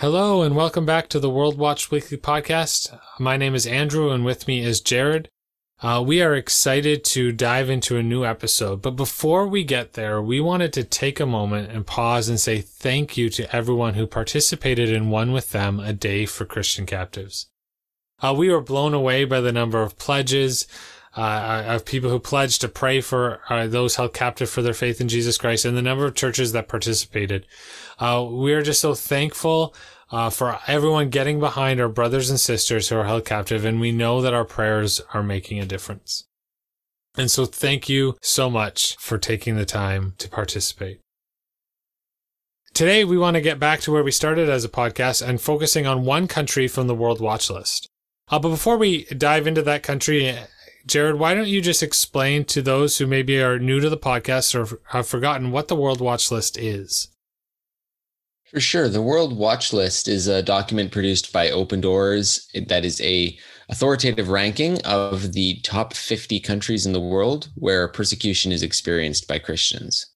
Hello, and welcome back to the World Watch Weekly podcast. My name is Andrew, and with me is Jared. Uh, we are excited to dive into a new episode, but before we get there, we wanted to take a moment and pause and say thank you to everyone who participated in One with Them, a day for Christian captives. Uh, we were blown away by the number of pledges, uh, of people who pledged to pray for uh, those held captive for their faith in Jesus Christ and the number of churches that participated. Uh, we are just so thankful uh, for everyone getting behind our brothers and sisters who are held captive, and we know that our prayers are making a difference. And so thank you so much for taking the time to participate. Today, we want to get back to where we started as a podcast and focusing on one country from the World Watch List. Uh, but before we dive into that country, Jared, why don't you just explain to those who maybe are new to the podcast or have forgotten what the World Watch List is? For sure. The World Watch List is a document produced by Open Doors that is a authoritative ranking of the top 50 countries in the world where persecution is experienced by Christians.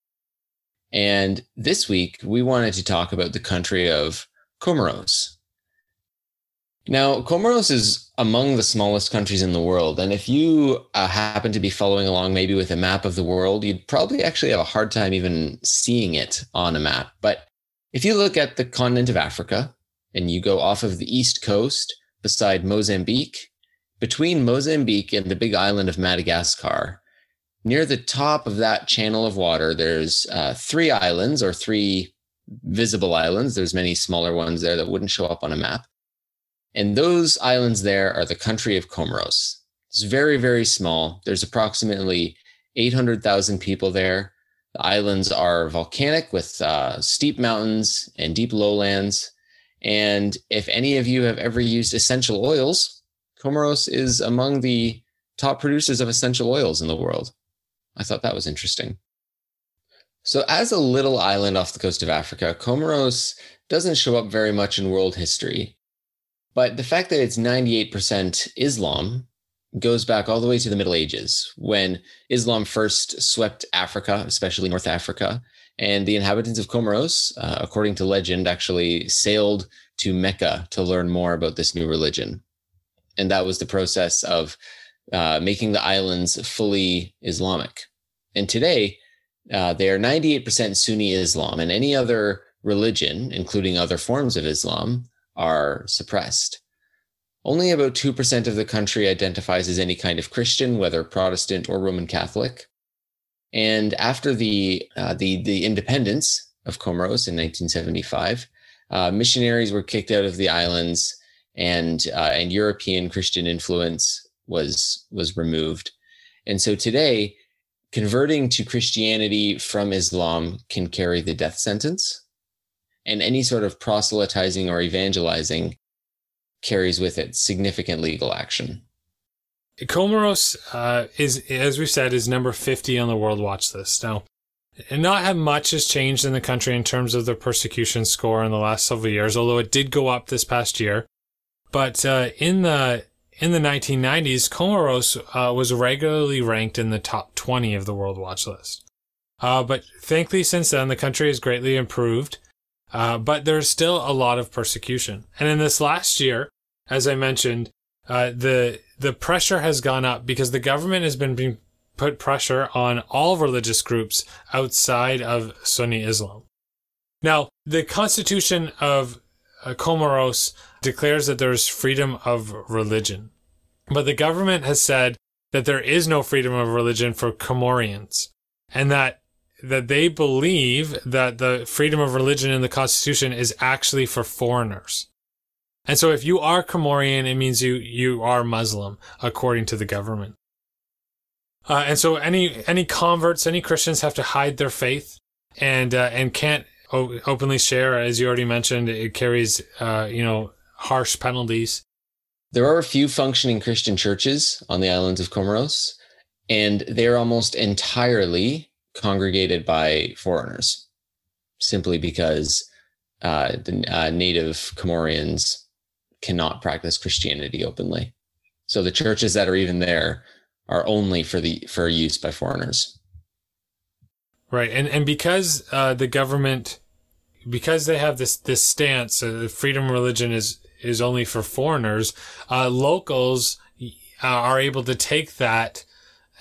And this week we wanted to talk about the country of Comoros. Now, Comoros is among the smallest countries in the world. And if you uh, happen to be following along maybe with a map of the world, you'd probably actually have a hard time even seeing it on a map. But if you look at the continent of Africa and you go off of the east coast beside Mozambique, between Mozambique and the big island of Madagascar, near the top of that channel of water, there's uh, three islands or three visible islands. There's many smaller ones there that wouldn't show up on a map. And those islands there are the country of Comoros. It's very, very small. There's approximately 800,000 people there. The islands are volcanic with uh, steep mountains and deep lowlands. And if any of you have ever used essential oils, Comoros is among the top producers of essential oils in the world. I thought that was interesting. So, as a little island off the coast of Africa, Comoros doesn't show up very much in world history. But the fact that it's 98% Islam goes back all the way to the Middle Ages when Islam first swept Africa, especially North Africa. And the inhabitants of Comoros, uh, according to legend, actually sailed to Mecca to learn more about this new religion. And that was the process of uh, making the islands fully Islamic. And today, uh, they are 98% Sunni Islam, and any other religion, including other forms of Islam, are suppressed. Only about 2% of the country identifies as any kind of Christian, whether Protestant or Roman Catholic. And after the, uh, the, the independence of Comoros in 1975, uh, missionaries were kicked out of the islands and, uh, and European Christian influence was, was removed. And so today, converting to Christianity from Islam can carry the death sentence. And any sort of proselytizing or evangelizing carries with it significant legal action. Comoros uh, is, as we said, is number 50 on the World Watch list. Now, not have much has changed in the country in terms of the persecution score in the last several years, although it did go up this past year. But uh, in the in the 1990s, Comoros uh, was regularly ranked in the top 20 of the World Watch list. Uh, but thankfully, since then, the country has greatly improved. Uh, but there's still a lot of persecution. And in this last year, as I mentioned, uh, the the pressure has gone up because the government has been being put pressure on all religious groups outside of Sunni Islam. Now, the Constitution of uh, Comoros declares that there is freedom of religion, but the government has said that there is no freedom of religion for Comorians, and that that they believe that the freedom of religion in the Constitution is actually for foreigners. And so if you are Comorian, it means you, you are Muslim, according to the government. Uh, and so any, any converts, any Christians have to hide their faith and, uh, and can't o- openly share. As you already mentioned, it carries, uh, you know, harsh penalties. There are a few functioning Christian churches on the islands of Comoros, and they're almost entirely congregated by foreigners, simply because uh, the uh, native Comorians cannot practice Christianity openly. So the churches that are even there are only for the for use by foreigners. Right, and and because uh, the government, because they have this this stance, uh, freedom of religion is is only for foreigners. Uh, locals uh, are able to take that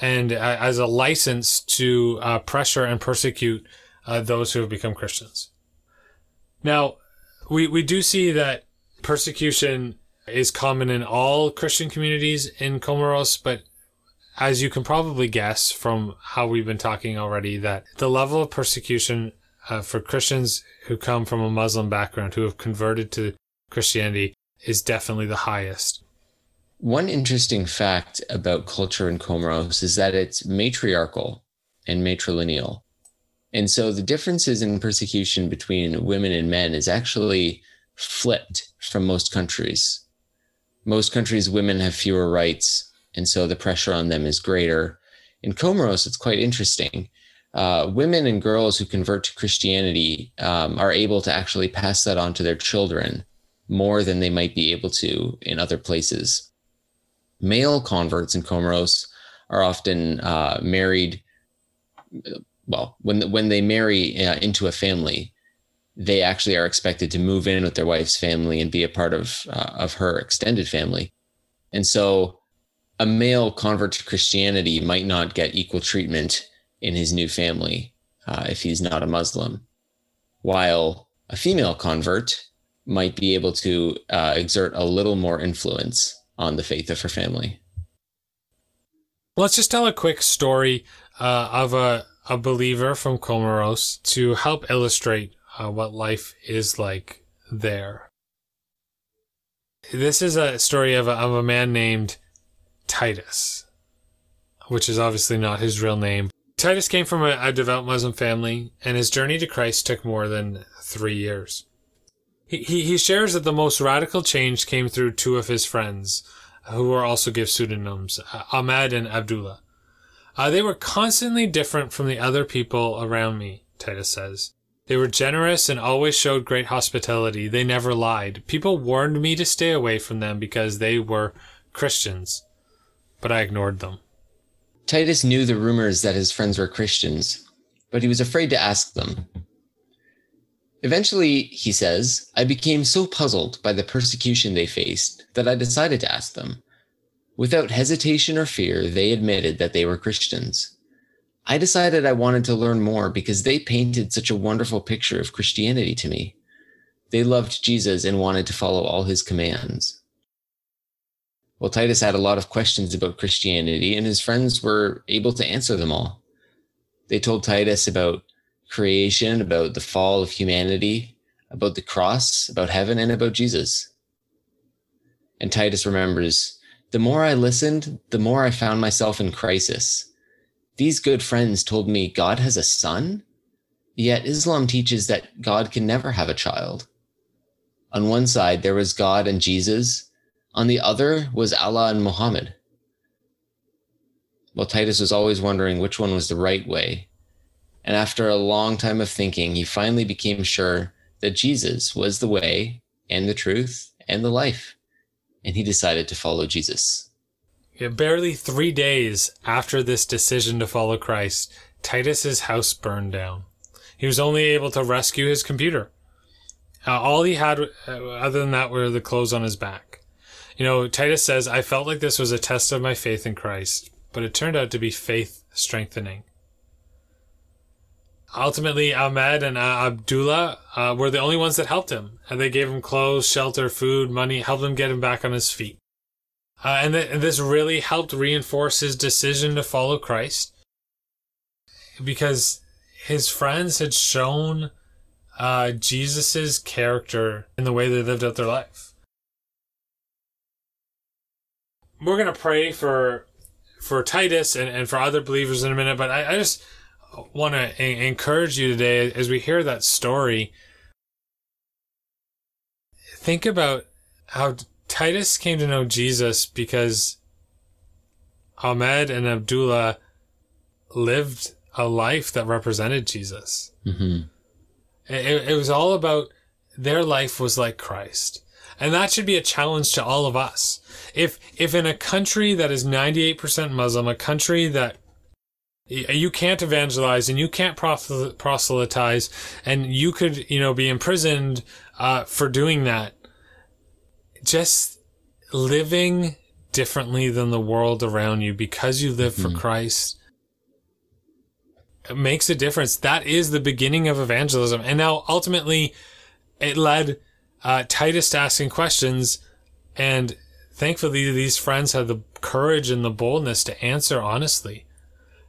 and uh, as a license to uh, pressure and persecute those who have become Christians. Now, we we do see that persecution is common in all Christian communities in Comoros, but as you can probably guess from how we've been talking already, that the level of persecution uh, for Christians who come from a Muslim background, who have converted to Christianity, is definitely the highest. One interesting fact about culture in Comoros is that it's matriarchal and matrilineal. And so the differences in persecution between women and men is actually flipped from most countries. Most countries, women have fewer rights and so the pressure on them is greater. In Comoros, it's quite interesting. Uh, women and girls who convert to Christianity um, are able to actually pass that on to their children more than they might be able to in other places. Male converts in Comoros are often uh, married. Well, when when they marry uh, into a family, they actually are expected to move in with their wife's family and be a part of uh, of her extended family. And so a male convert to Christianity might not get equal treatment in his new family uh, if he's not a Muslim, while a female convert might be able to uh, exert a little more influence on the faith of her family. Let's just tell a quick story uh, of a, a believer from Comoros to help illustrate uh, what life is like there. This is a story of a, of a man named Titus, which is obviously not his real name. Titus came from a, a devout Muslim family, and his journey to Christ took more than three years. He, he, shares that the most radical change came through two of his friends, who were also give pseudonyms, Ahmed and Abdullah. Uh, they were constantly different from the other people around me, Titus says. They were generous and always showed great hospitality. They never lied. People warned me to stay away from them because they were Christians but I ignored them. Titus knew the rumors that his friends were Christians, but he was afraid to ask them. Eventually, he says, I became so puzzled by the persecution they faced that I decided to ask them. Without hesitation or fear, they admitted that they were Christians. I decided I wanted to learn more because they painted such a wonderful picture of Christianity to me. They loved Jesus and wanted to follow all his commands. Well, Titus had a lot of questions about Christianity, and his friends were able to answer them all. They told Titus about creation, about the fall of humanity, about the cross, about heaven, and about Jesus. And Titus remembers the more I listened, the more I found myself in crisis. These good friends told me God has a son, yet Islam teaches that God can never have a child. On one side, there was God and Jesus on the other was Allah and Muhammad. Well, Titus was always wondering which one was the right way. And after a long time of thinking, he finally became sure that Jesus was the way and the truth and the life. And he decided to follow Jesus. Yeah, barely three days after this decision to follow Christ, Titus's house burned down. He was only able to rescue his computer. Uh, all he had, uh, other than that, were the clothes on his back. You know, Titus says, I felt like this was a test of my faith in Christ, but it turned out to be faith strengthening. Ultimately, Ahmed and uh, Abdullah uh, were the only ones that helped him, and they gave him clothes, shelter, food, money, helped him get him back on his feet. Uh, and, th- and this really helped reinforce his decision to follow Christ because his friends had shown uh, Jesus's character in the way they lived out their life we're gonna pray for for Titus and, and for other believers in a minute, but I, I just want to encourage you today as we hear that story. Think about how Titus came to know Jesus because Ahmed and Abdullah lived a life that represented Jesus. Mm-hmm. It, it was all about their life was like Christ. And that should be a challenge to all of us. If, if in a country that is 98% Muslim, a country that you can't evangelize and you can't proselytize and you could, you know, be imprisoned, uh, for doing that. Just living differently than the world around you because you live mm-hmm. for Christ it makes a difference. That is the beginning of evangelism. And now ultimately it led uh, Titus to asking questions. And thankfully, these friends had the courage and the boldness to answer honestly.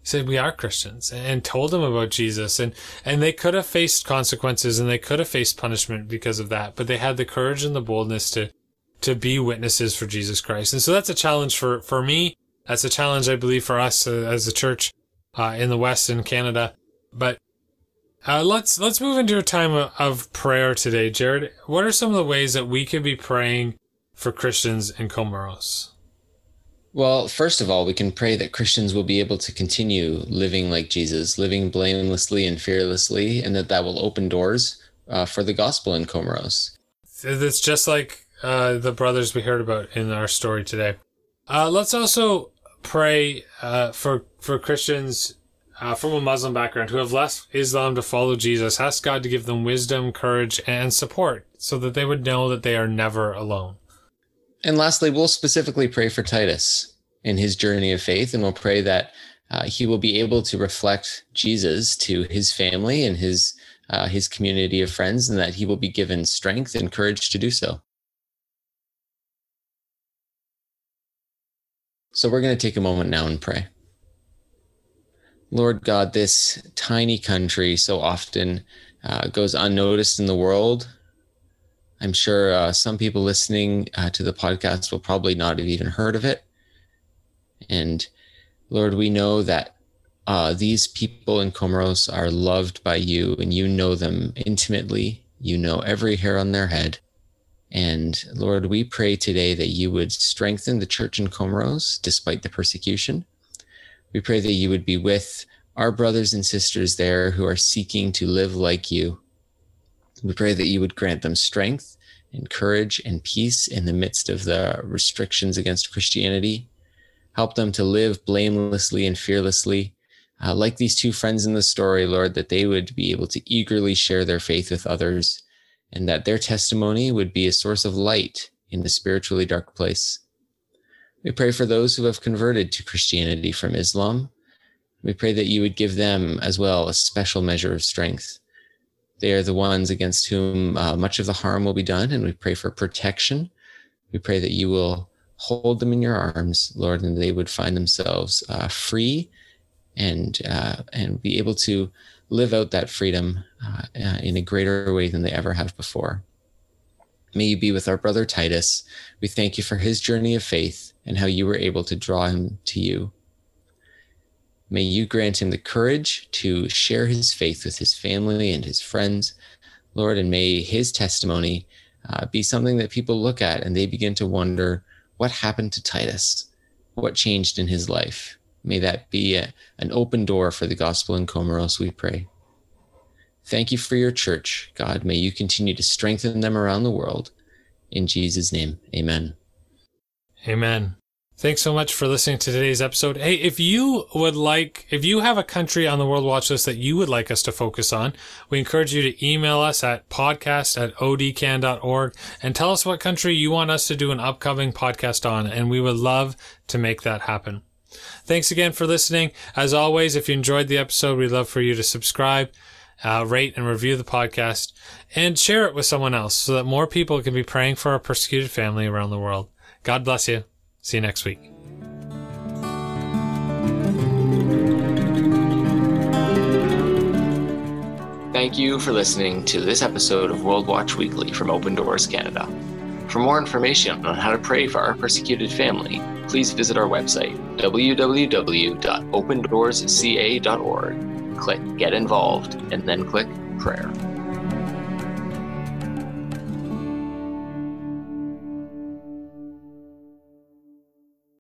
Said we are Christians and told them about Jesus and and they could have faced consequences and they could have faced punishment because of that, but they had the courage and the boldness to to be witnesses for Jesus Christ. And so that's a challenge for for me. That's a challenge I believe for us uh, as a church uh, in the West in Canada. But uh, let's let's move into a time of, of, prayer today, Jared. What are some of the ways that we could be praying for Christians in Comoros? Well, first of all, we can pray that Christians will be able to continue living like Jesus, living blamelessly and fearlessly, and that that will open doors uh, for the gospel in Comoros. It's just like uh, the brothers we heard about in our story today. Uh, let's also pray uh, for for Christians uh, from a Muslim background who have left Islam to follow Jesus, ask God to give them wisdom, courage, and support so that they would know that they are never alone. And lastly, we'll specifically pray for Titus in his journey of faith, and we'll pray that uh, he will be able to reflect Jesus to his family and his uh, his community of friends, and that he will be given strength and courage to do so. So we're going to take a moment now and pray. Lord God, this tiny country so often uh, goes unnoticed in the world. I'm sure uh, some people listening uh, to the podcast will probably not have even heard of it. And Lord, we know that uh, these people in Comoros are loved by you and you know them intimately. You know every hair on their head. And Lord, we pray today that you would strengthen the church in Comoros despite the persecution. We pray that you would be with our brothers and sisters there who are seeking to live like you. We pray that you would grant them strength and courage and peace in the midst of the restrictions against Christianity. Help them to live blamelessly and fearlessly, uh, like these two friends in the story, Lord, that they would be able to eagerly share their faith with others and that their testimony would be a source of light in the spiritually dark place. We pray for those who have converted to Christianity from Islam. We pray that you would give them as well a special measure of strength. They are the ones against whom uh, much of the harm will be done, and we pray for protection. We pray that you will hold them in your arms, Lord, and they would find themselves uh, free and uh, and be able to live out that freedom uh, uh, in a greater way than they ever have before. May you be with our brother Titus. We thank you for his journey of faith and how you were able to draw him to you. May you grant him the courage to share his faith with his family and his friends, Lord, and may his testimony uh, be something that people look at and they begin to wonder what happened to Titus? What changed in his life? May that be a, an open door for the gospel in Comoros, we pray. Thank you for your church, God. May you continue to strengthen them around the world. In Jesus' name, amen. Amen. Thanks so much for listening to today's episode. Hey, if you would like, if you have a country on the World Watch List that you would like us to focus on, we encourage you to email us at podcast at odcan.org and tell us what country you want us to do an upcoming podcast on, and we would love to make that happen. Thanks again for listening. As always, if you enjoyed the episode, we'd love for you to subscribe, uh, rate, and review the podcast, and share it with someone else so that more people can be praying for our persecuted family around the world. God bless you. See you next week. Thank you for listening to this episode of World Watch Weekly from Open Doors Canada. For more information on how to pray for our persecuted family, please visit our website, www.opendoorsca.org. Click Get Involved and then click Prayer.